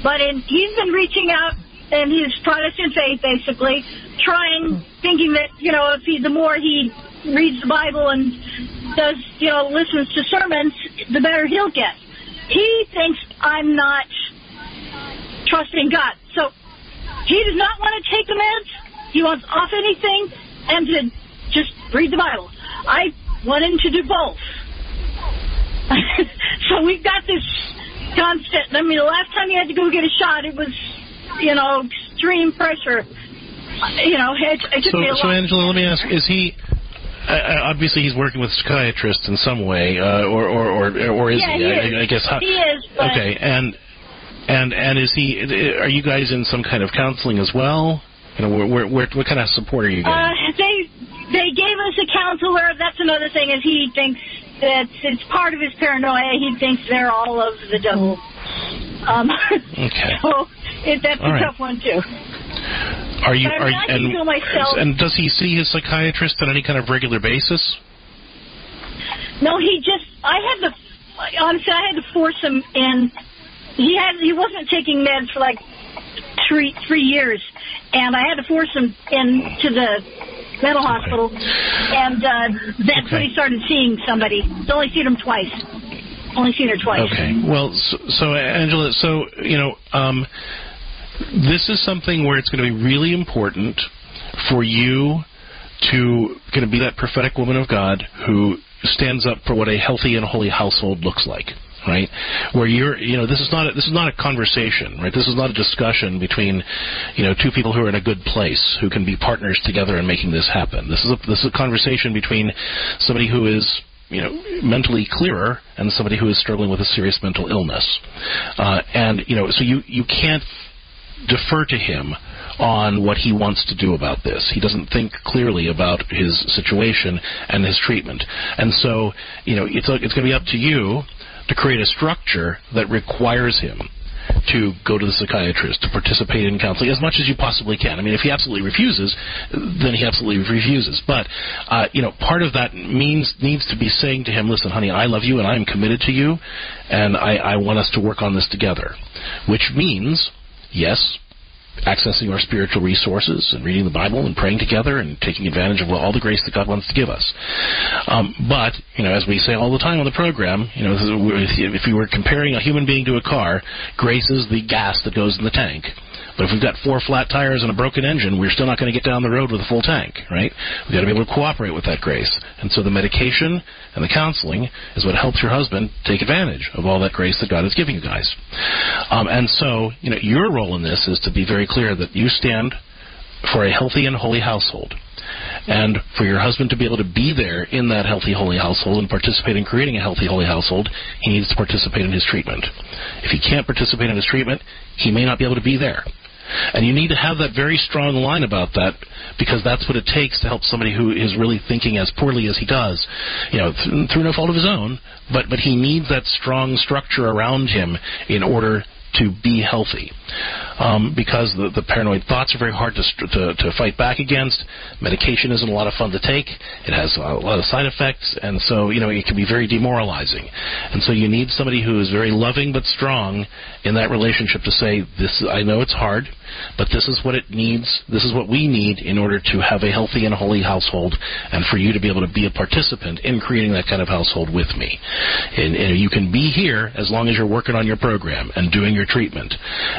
U: But in, he's been reaching out in his Protestant faith, basically, trying, thinking that, you know, if he, the more he reads the Bible and does, you know, listens to sermons, the better he'll get. He thinks I'm not trusting God. So he does not want to take the meds. He wants off anything and to just read the Bible. I want him to do both. so we've got this constant. I mean, the last time he had to go get a shot, it was, you know, extreme pressure. You know, it, it took
B: so, so. Angela, let me ask: Is he? Uh, obviously, he's working with psychiatrists in some way, uh, or, or or or is
U: yeah,
B: he?
U: he
B: I,
U: is.
B: I guess. How,
U: he is.
B: Okay, and and and is he? Are you guys in some kind of counseling as well? You know, where, where, where what kind of support are you getting?
U: Uh, they they gave us a counselor. That's another thing is he thinks that it's part of his paranoia. He thinks they're all of the devil. Um,
B: okay.
U: so it, that's
B: All
U: a
B: right.
U: tough one too.
B: Are you?
U: But I
B: Are
U: I
B: and
U: myself-
B: and does he see his psychiatrist on any kind of regular basis?
U: No, he just. I had to. Honestly, I had to force him in. He had. He wasn't taking meds for like three three years, and I had to force him into the mental hospital, and uh, that's when he started seeing somebody. He's only seen him twice. Only seen her twice.
B: Okay. Well, so, so Angela, so you know, um, this is something where it's going to be really important for you to going to be that prophetic woman of God who stands up for what a healthy and holy household looks like right? Where you're, you know, this is not a, this is not a conversation, right? This is not a discussion between, you know, two people who are in a good place who can be partners together in making this happen. This is a this is a conversation between somebody who is you know, mentally clearer and somebody who is struggling with a serious mental illness. Uh, and, you know, so you, you can't defer to him on what he wants to do about this. He doesn't think clearly about his situation and his treatment. And so, you know, it's, it's going to be up to you to create a structure that requires him to go to the psychiatrist, to participate in counseling as much as you possibly can. I mean, if he absolutely refuses, then he absolutely refuses. But, uh, you know, part of that means needs to be saying to him, listen, honey, I love you and I am committed to you, and I, I want us to work on this together. Which means, yes, accessing our spiritual resources and reading the Bible and praying together and taking advantage of all the grace that God wants to give us. Um, but you know, as we say all the time on the program, you know, if you were comparing a human being to a car, grace is the gas that goes in the tank. But if we've got four flat tires and a broken engine, we're still not going to get down the road with a full tank, right? We've got to be able to cooperate with that grace. And so the medication and the counseling is what helps your husband take advantage of all that grace that God is giving you guys. Um, and so, you know, your role in this is to be very clear that you stand for a healthy and holy household. And for your husband to be able to be there in that healthy, holy household and participate in creating a healthy, holy household, he needs to participate in his treatment. If he can't participate in his treatment, he may not be able to be there. And you need to have that very strong line about that because that's what it takes to help somebody who is really thinking as poorly as he does, you know, th- through no fault of his own. But but he needs that strong structure around him in order to be healthy. Um, because the, the paranoid thoughts are very hard to, to, to fight back against. Medication isn't a lot of fun to take. It has a lot of side effects, and so you know it can be very demoralizing. And so you need somebody who is very loving but strong in that relationship to say, "This I know it's hard, but this is what it needs. This is what we need in order to have a healthy and holy household, and for you to be able to be a participant in creating that kind of household with me. And, and you can be here as long as you're working on your program and doing your treatment.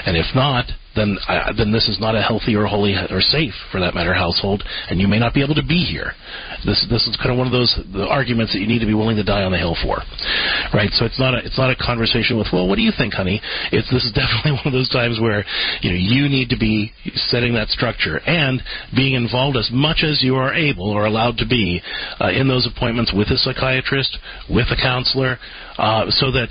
B: And if not, then uh, then this is not a healthy or holy or safe, for that matter, household, and you may not be able to be here. This this is kind of one of those arguments that you need to be willing to die on the hill for, right? So it's not a it's not a conversation with well, what do you think, honey? It's this is definitely one of those times where you know you need to be setting that structure and being involved as much as you are able or allowed to be uh, in those appointments with a psychiatrist, with a counselor, uh, so that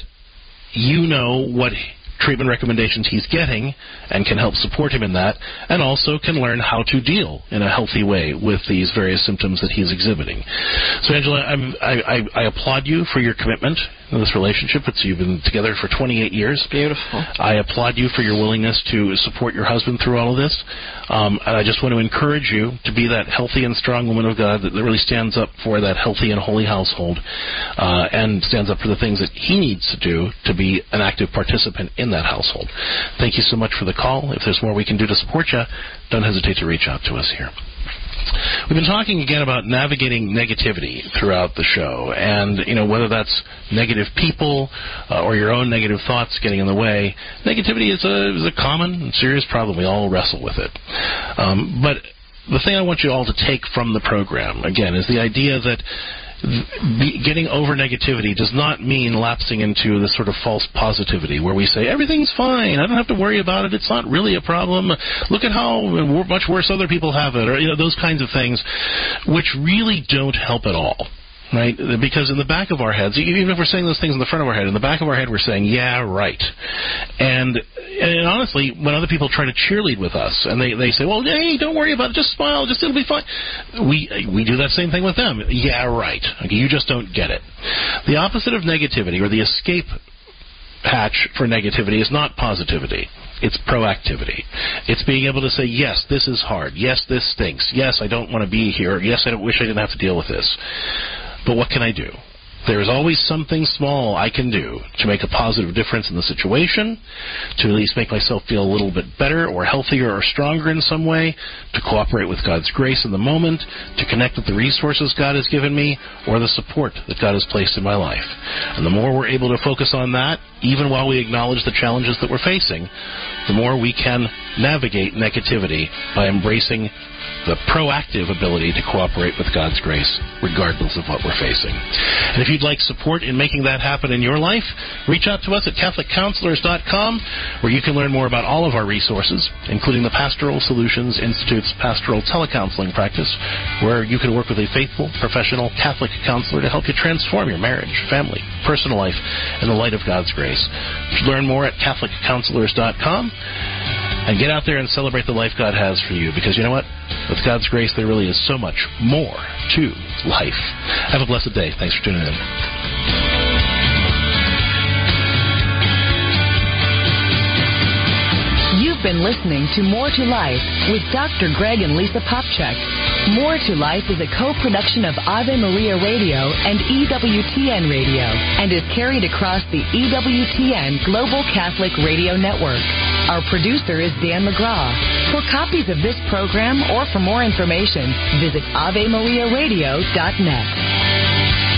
B: you know what treatment recommendations he's getting and can help support him in that, and also can learn how to deal in a healthy way with these various symptoms that he's exhibiting. So, Angela, I, I, I applaud you for your commitment this relationship. It's you've been together for 28 years.
E: Beautiful.
B: I applaud you for your willingness to support your husband through all of this, um, and I just want to encourage you to be that healthy and strong woman of God that really stands up for that healthy and holy household, uh, and stands up for the things that he needs to do to be an active participant in that household. Thank you so much for the call. If there's more we can do to support you, don't hesitate to reach out to us here. We've been talking again about navigating negativity throughout the show, and you know whether that's negative people uh, or your own negative thoughts getting in the way. Negativity is a is a common and serious problem. We all wrestle with it, um, but the thing I want you all to take from the program again is the idea that getting over negativity does not mean lapsing into this sort of false positivity where we say everything's fine, I don't have to worry about it, it's not really a problem. Look at how much worse other people have it, or you know those kinds of things, which really don't help at all right? Because in the back of our heads, even if we're saying those things in the front of our head, in the back of our head, we're saying, "Yeah, right." And and honestly, when other people try to cheerlead with us and they they say, "Well, hey, don't worry about it, just smile, just it'll be fine," we we do that same thing with them. Yeah, right. Okay, you just don't get it. The opposite of negativity or the escape hatch for negativity is not positivity. It's proactivity. It's being able to say, yes, this is hard. Yes, this stinks. Yes, I don't want to be here. Yes, I wish I didn't have to deal with this. But what can I do? There is always something small I can do to make a positive difference in the situation, to at least make myself feel a little bit better or healthier or stronger in some way, to cooperate with God's grace in the moment, to connect with the resources God has given me, or the support that God has placed in my life. And the more we're able to focus on that, even while we acknowledge the challenges that we're facing, the more we can navigate negativity by embracing the proactive ability to cooperate with God's grace, regardless of what we're facing. And if you'd like support in making that happen in your life, reach out to us at CatholicCounselors.com, where you can learn more about all of our resources, including the Pastoral Solutions Institute's pastoral telecounseling practice, where you can work with a faithful, professional Catholic counselor to help you transform your marriage, family, personal life in the light of God's grace. You learn more at CatholicCounselors.com and get out there and celebrate the life God has for you. Because you know what? With God's grace, there really is so much more to life. Have a blessed day. Thanks for tuning in.
T: You've been listening to More to Life with Dr. Greg and Lisa Popcak. More to Life is a co-production of Ave Maria Radio and EWTN Radio and is carried across the EWTN Global Catholic Radio Network. Our producer is Dan McGraw. For copies of this program or for more information, visit AveMariaRadio.net.